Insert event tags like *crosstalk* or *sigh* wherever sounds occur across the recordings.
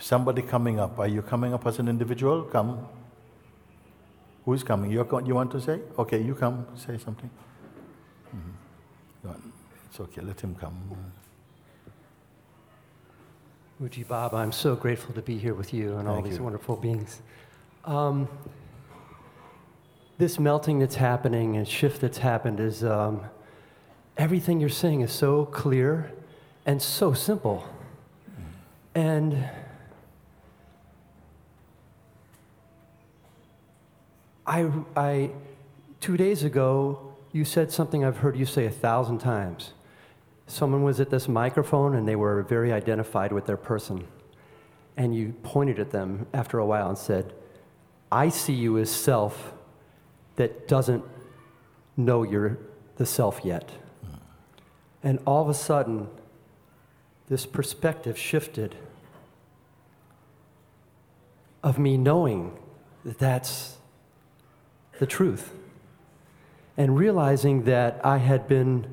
Somebody coming up. Are you coming up as an individual? Come. Who is coming? You're, co- you want to say? Okay, you come. Say something. Mm-hmm. It's okay. Let him come. Mooji Baba, I'm so grateful to be here with you and all these you. wonderful beings. Um, this melting that's happening and shift that's happened is um, everything you're saying is so clear and so simple. And I, I, two days ago, you said something I've heard you say a thousand times. Someone was at this microphone and they were very identified with their person. And you pointed at them after a while and said, I see you as self that doesn't know you're the self yet. And all of a sudden, this perspective shifted of me knowing that that's the truth and realizing that I had been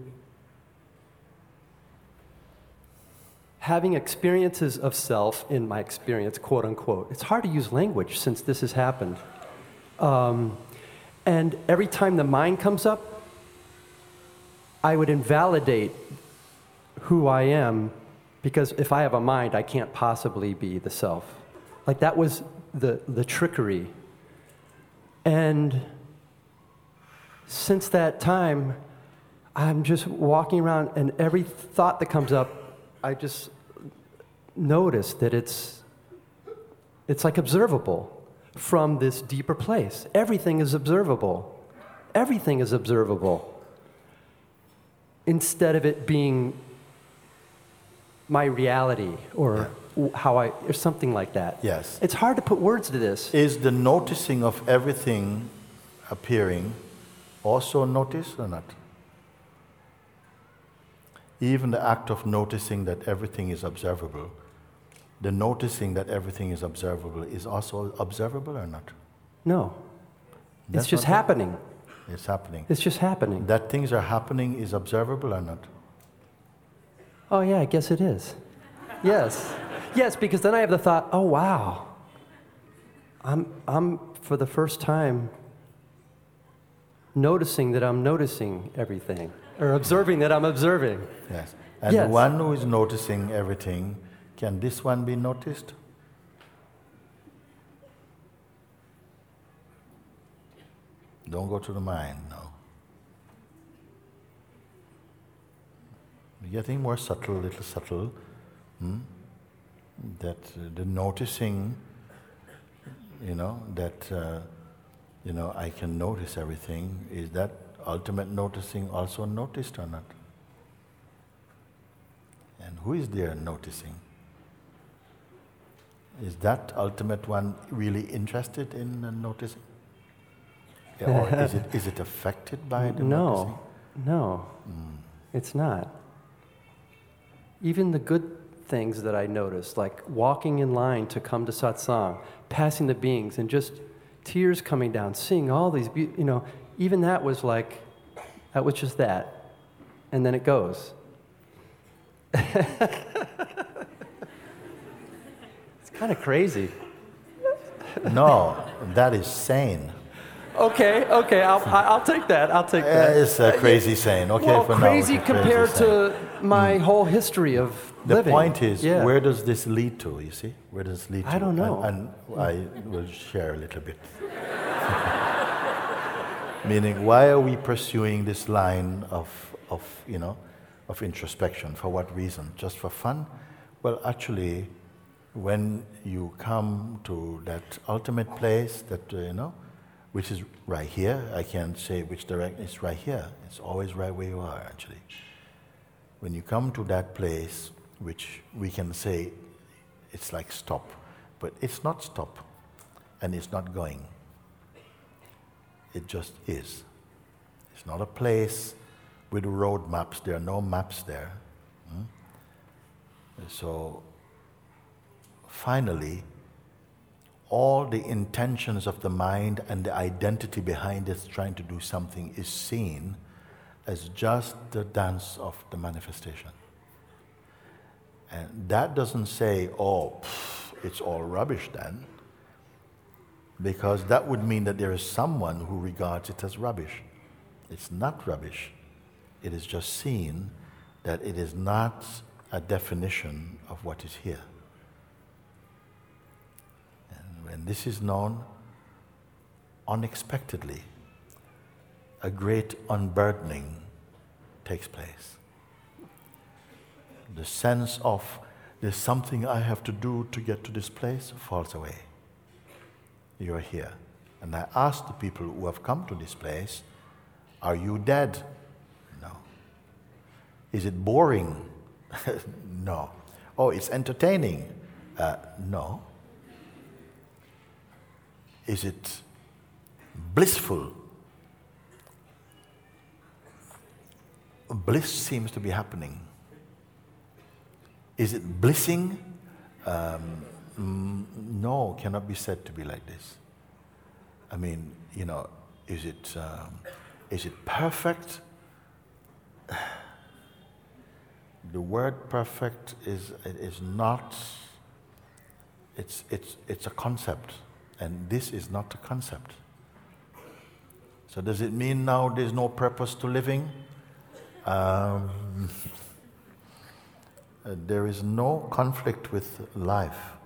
having experiences of self in my experience, quote unquote. It's hard to use language since this has happened. Um, and every time the mind comes up, I would invalidate who I am because if I have a mind, I can't possibly be the self. Like that was the, the trickery. And since that time, I'm just walking around, and every thought that comes up, I just notice that it's, it's like observable from this deeper place. Everything is observable. Everything is observable. Instead of it being my reality or how I, or something like that. Yes. It's hard to put words to this. Is the noticing of everything appearing also noticed or not? Even the act of noticing that everything is observable, the noticing that everything is observable is also observable or not? No. That's it's just it. happening. It's happening. It's just happening. That things are happening is observable or not? Oh, yeah, I guess it is. Yes. Yes, because then I have the thought, oh, wow. I'm, I'm for the first time noticing that I'm noticing everything, or observing that I'm observing. Yes. And Yes. the one who is noticing everything, can this one be noticed? Don't go to the mind, no. Getting more subtle, little subtle. hmm? That uh, the noticing, you know, that, uh, you know, I can notice everything, is that ultimate noticing also noticed or not? And who is there noticing? Is that ultimate one really interested in uh, noticing? Yeah, or is it, is it affected by the *laughs* noticing? Hmm. No, no, it's not. Even the good things that I noticed, like walking in line to come to satsang, passing the beings, and just tears coming down, seeing all these, beau- you know, even that was like, that was just that. And then it goes. *laughs* it's kind of crazy. No, that is sane. Okay, okay, I'll, I- I'll take that. I'll take Uh, that. it's a crazy saying. Okay, well, for now. crazy it's crazy compared to my whole history of The living. point is, Yeah. where does this lead to? You see, where does this lead to? I don't know. And, and I will share a little bit. *laughs* Meaning, why are we pursuing this line of, of, you know, of introspection? For what reason? Just for fun? Well, actually, when you come to that ultimate place, that uh, you know, which is right here, I can't say which direction. It's right here. It's always right where you are, actually. When you come to that place, which we can say it's like stop, but it's not stop, and it's not going. It just is. It's not a place with road maps. There are no maps there. Hmm? So, finally, all the intentions of the mind and the identity behind it trying to do something is seen as just the dance of the manifestation. And that doesn't say, oh, pff, it's all rubbish then, because that would mean that there is someone who regards it as rubbish. It's not rubbish. It is just seen that it is not a definition of what is here. And this is known unexpectedly, a great unburdening takes place. The sense of there's something I have to do to get to this place falls away. You're here. And I ask the people who have come to this place, Are you dead? No. Is it boring? *laughs* no. Oh, it's entertaining? Uh, no. Is it blissful? Bliss seems to be happening. Is it blissing? Um, no, cannot be said to be like this. I mean, you know, is it, um, is it perfect? *sighs* The word perfect is, is not, it's, it's, it's a concept, and this is not a concept. So, does it mean now there's no purpose to living? Um, *laughs* there is no conflict with life.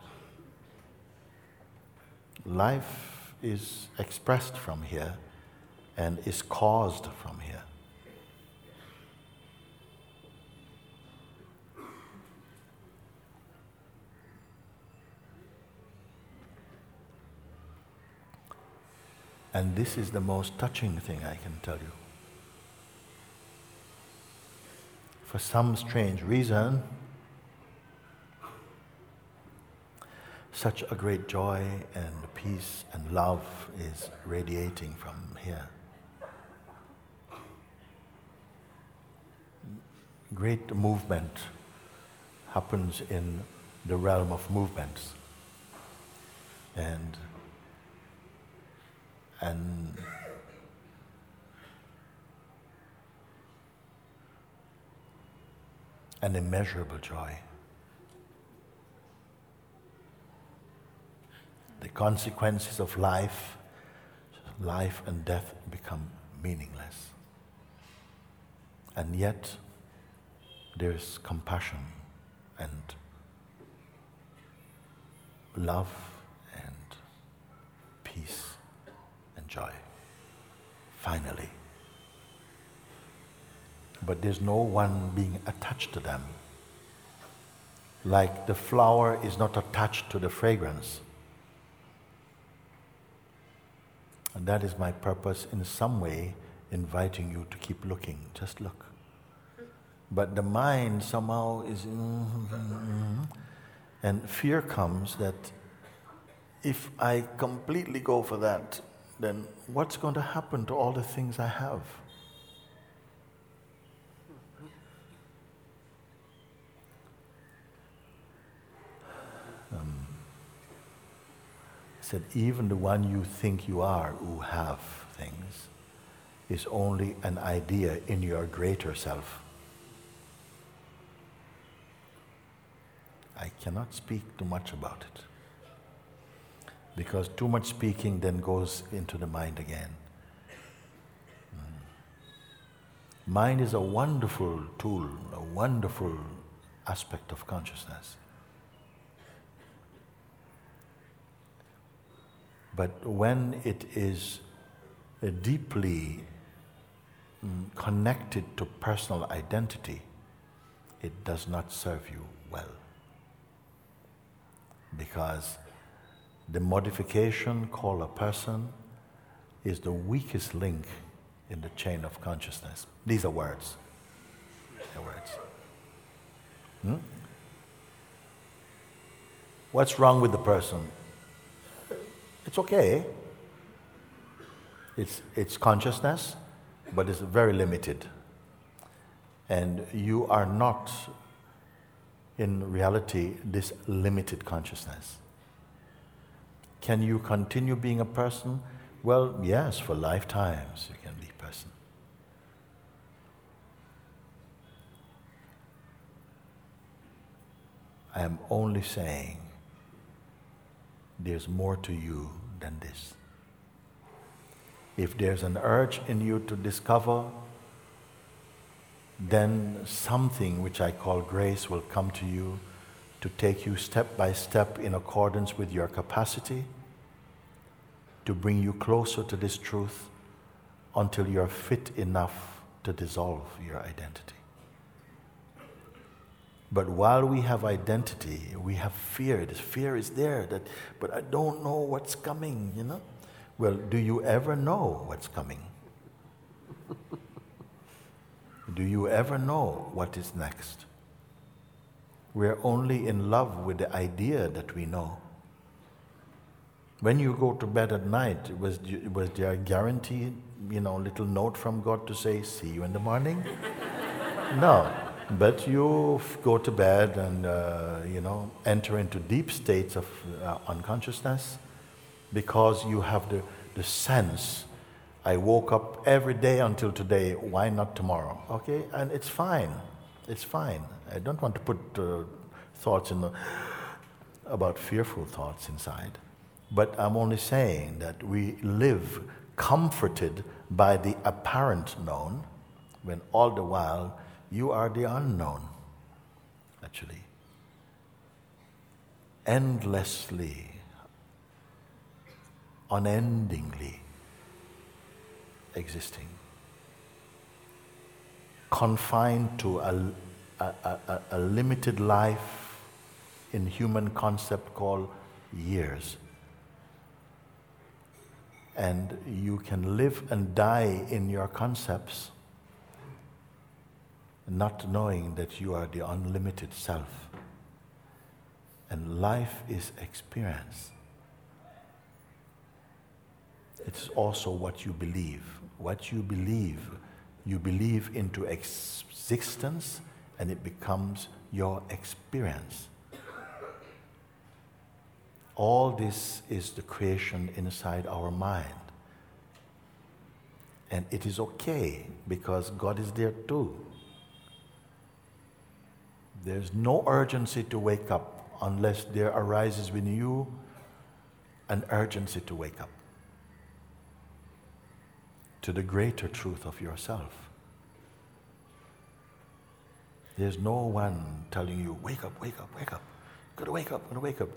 Life is expressed from here and is caused from here. And this is the most touching thing I can tell you. For some strange reason, such a great joy and peace and love is radiating from here. Great movement happens in the realm of movements. And and an immeasurable joy. The consequences of life, life and death become meaningless. And yet, there's compassion and love and peace joy. Finally. But there's no one being attached to them. Like the flower is not attached to the fragrance. And that is my purpose in some way, inviting you to keep looking. Just look. But the mind somehow is. Mm-hmm. And fear comes that if I completely go for that, then what's going to happen to all the things I have? Um, said, even the one you think you are, who have things, is only an idea in your greater self. I cannot speak too much about it because too much speaking then goes into the mind again. Mm. Mind is a wonderful tool, a wonderful aspect of consciousness. But when it is uh, deeply mm, connected to personal identity, it does not serve you well. Because the modification called a person is the weakest link in the chain of consciousness. These are words. They're words. Hmm? What's wrong with the person? It's okay. It's, it's consciousness, but it's very limited. And you are not, in reality, this limited consciousness. Can you continue being a person? Well, yes, for lifetimes you can be a person. I am only saying there's more to you than this. If there's an urge in you to discover, then something which I call grace will come to you to take you step by step in accordance with your capacity to bring you closer to this truth until you're fit enough to dissolve your identity. But while we have identity, we have fear. This fear is there, that, but I don't know what's coming, you know? Well, do you ever know what's coming? *laughs* do you ever know what is next? We're only in love with the idea that we know. When you go to bed at night, was, was there a guaranteed, you know, little note from God to say, see you in the morning? *laughs* no. But you go to bed and, uh, you know, enter into deep states of uh, unconsciousness because you have the, the sense I woke up every day until today, why not tomorrow? Okay? And it's fine. It's fine. I don't want to put uh, thoughts in the, about fearful thoughts inside. But I'm only saying that we live comforted by the apparent known when all the while you are the unknown, actually. Endlessly, unendingly existing, confined to a, a, a, a limited life in human concept called years and you can live and die in your concepts, not knowing that you are the unlimited self. And life is experience. It's also what you believe. What you believe, you believe into existence and it becomes your experience. All this is the creation inside our mind. And it is okay because God is there too. There's no urgency to wake up unless there arises within you an urgency to wake up to the greater truth of yourself. There's no one telling you, wake up, wake up, wake up. Gotta wake up, gotta wake up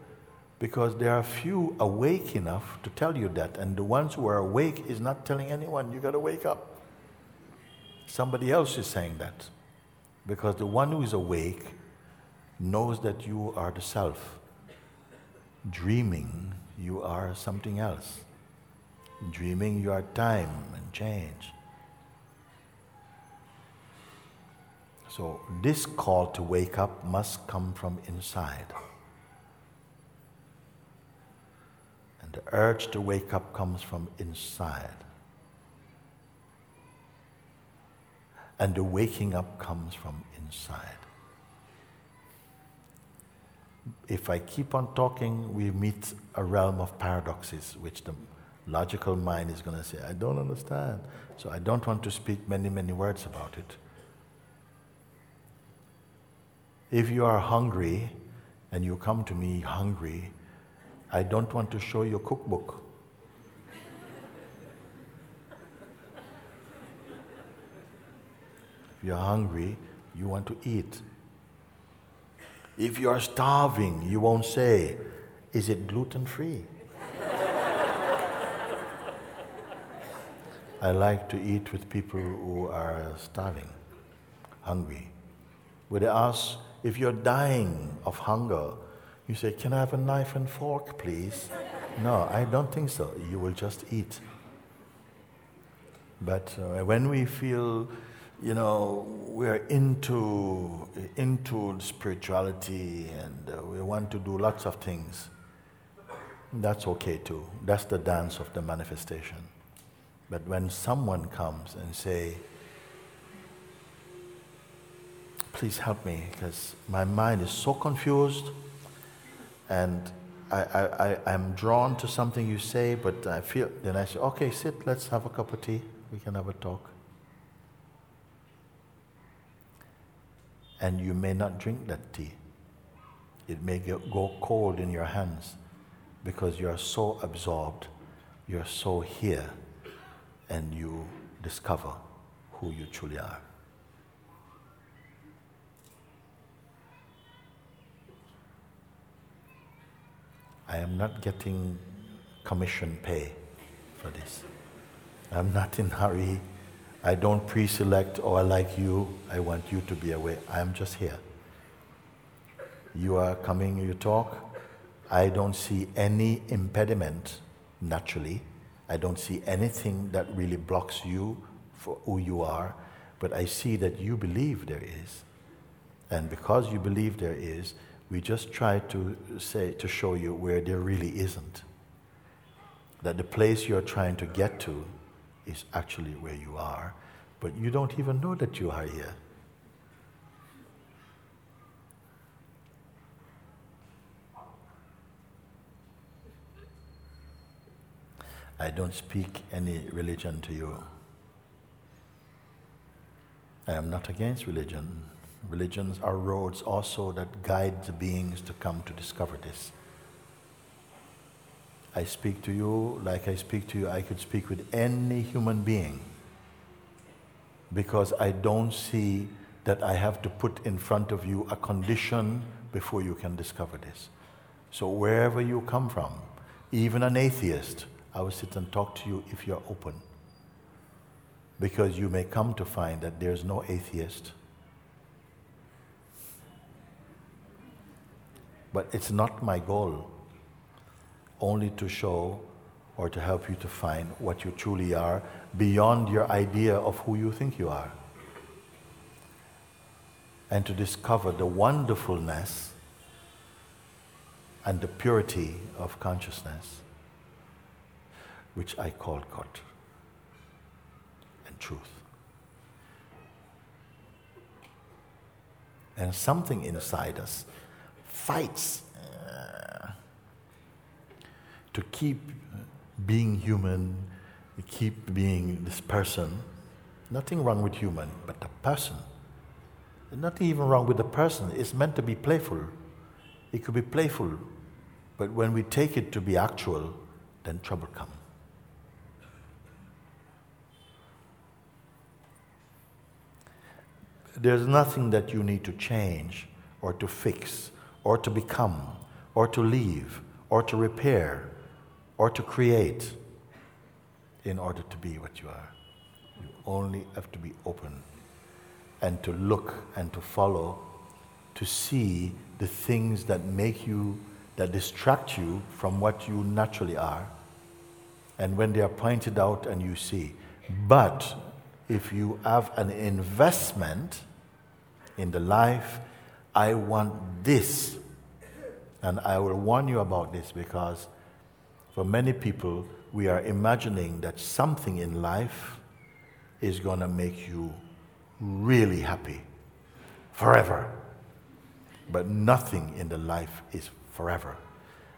because there are few awake enough to tell you that, and the ones who are awake is not telling anyone, you got to wake up. Somebody else is saying that. Because the one who is awake knows that you are the self. Dreaming, you are something else. Dreaming, your time and change. So, this call to wake up must come from inside. And the urge to wake up comes from inside. And the waking up comes from inside. If I keep on talking, we meet a realm of paradoxes, which the logical mind is going to say, I don't understand. So I don't want to speak many, many words about it. If you are hungry and you come to me hungry, I don't want to show you a cookbook. If you're hungry, you want to eat. If you are starving, you won't say, Is it gluten free? I like to eat with people who are starving, hungry. Would they ask, if you're dying of hunger, you say, Can I have a knife and fork, please? No, I don't think so. You will just eat. But uh, when we feel, you know, we're into, into spirituality and uh, we want to do lots of things, that's okay too. That's the dance of the manifestation. But when someone comes and say, please help me because my mind is so confused and I, I, I, am drawn to something you say, but I feel, then I say, okay, sit, let's have a cup of tea. We can have a talk. And you may not drink that tea. It may get, go cold in your hands because you're so absorbed, you're so here, and you discover who you truly are. I am not getting commission pay for this. I'm not in hurry. I don't pre-select, or oh, I like you, I want you to be away. I am just here. You are coming, you talk. I don't see any impediment naturally. I don't see anything that really blocks you for who you are, but I see that you believe there is. And because you believe there is, we just try to say to show you where there really isn't. That the place you're trying to get to is actually where you are, but you don't even know that you are here. I don't speak any religion to you. I am not against religion. Religions are roads also that guide the beings to come to discover this. I speak to you like I speak to you, I could speak with any human being because I don't see that I have to put in front of you a condition before you can discover this. So, wherever you come from, even an atheist, I will sit and talk to you if you're open. Because you may come to find that there's no atheist. But it's not my goal only to show or to help you to find what you truly are beyond your idea of who you think you are. And to discover the wonderfulness and the purity of consciousness which I call God and truth. And something inside us fights uh, to keep being human, to keep being this person. Nothing wrong with human, but the person. nothing even wrong with the person. It's meant to be playful. It could be playful, but when we take it to be actual, then trouble comes. There's nothing that you need to change or to fix or to become or to leave or to repair or to create in order to be what you are. You only have to be open and to look and to follow to see the things that make you, that distract you from what you naturally are. And when they are pointed out and you see. But if you have an investment in the life, I want this. And I will warn you about this because for many people, we are imagining that something in life is going to make you really happy forever. But nothing in the life is forever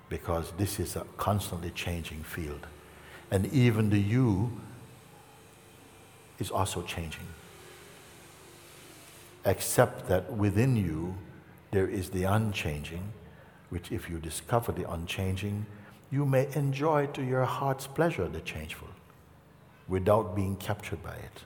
because this is a constantly changing field. And even the you is also changing. Except that within you there is the unchanging, which if you discover the unchanging, you may enjoy to your heart's pleasure the changeful without being captured by it.